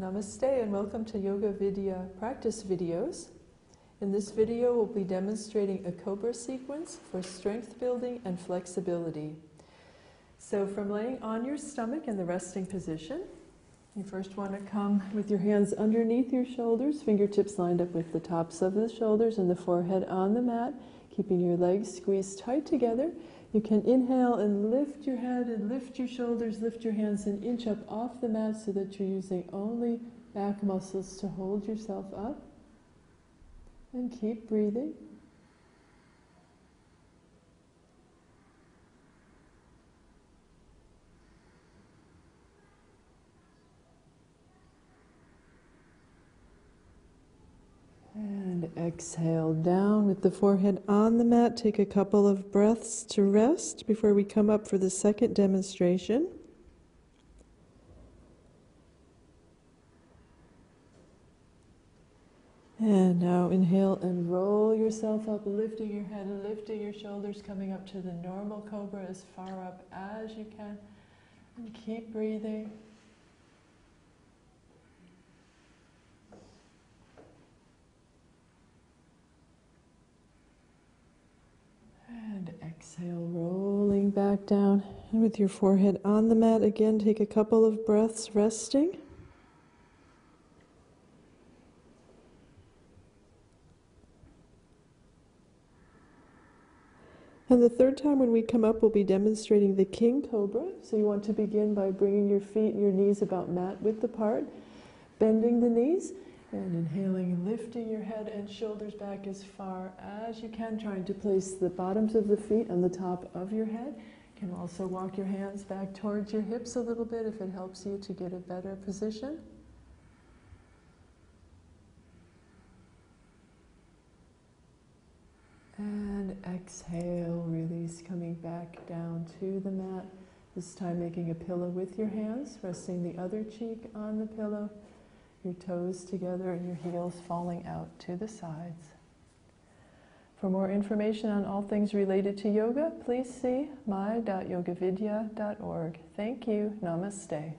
Namaste and welcome to Yoga Vidya practice videos. In this video, we'll be demonstrating a cobra sequence for strength building and flexibility. So, from laying on your stomach in the resting position, you first want to come with your hands underneath your shoulders, fingertips lined up with the tops of the shoulders and the forehead on the mat, keeping your legs squeezed tight together. You can inhale and lift your head and lift your shoulders, lift your hands an inch up off the mat so that you're using only back muscles to hold yourself up. And keep breathing. Exhale down with the forehead on the mat. Take a couple of breaths to rest before we come up for the second demonstration. And now inhale and roll yourself up, lifting your head, lifting your shoulders, coming up to the normal cobra as far up as you can. And keep breathing. And exhale, rolling back down. And with your forehead on the mat, again, take a couple of breaths resting. And the third time when we come up, we'll be demonstrating the king cobra. So you want to begin by bringing your feet and your knees about mat width apart, bending the knees, and inhaling, lifting your head and shoulders back as far as you can, trying to place the bottoms of the feet on the top of your head. You can also walk your hands back towards your hips a little bit if it helps you to get a better position. And exhale, release, coming back down to the mat. This time making a pillow with your hands, resting the other cheek on the pillow, your toes together and your heels falling out to the sides. For more information on all things related to yoga, please see my.yogavidya.org. Thank you. Namaste.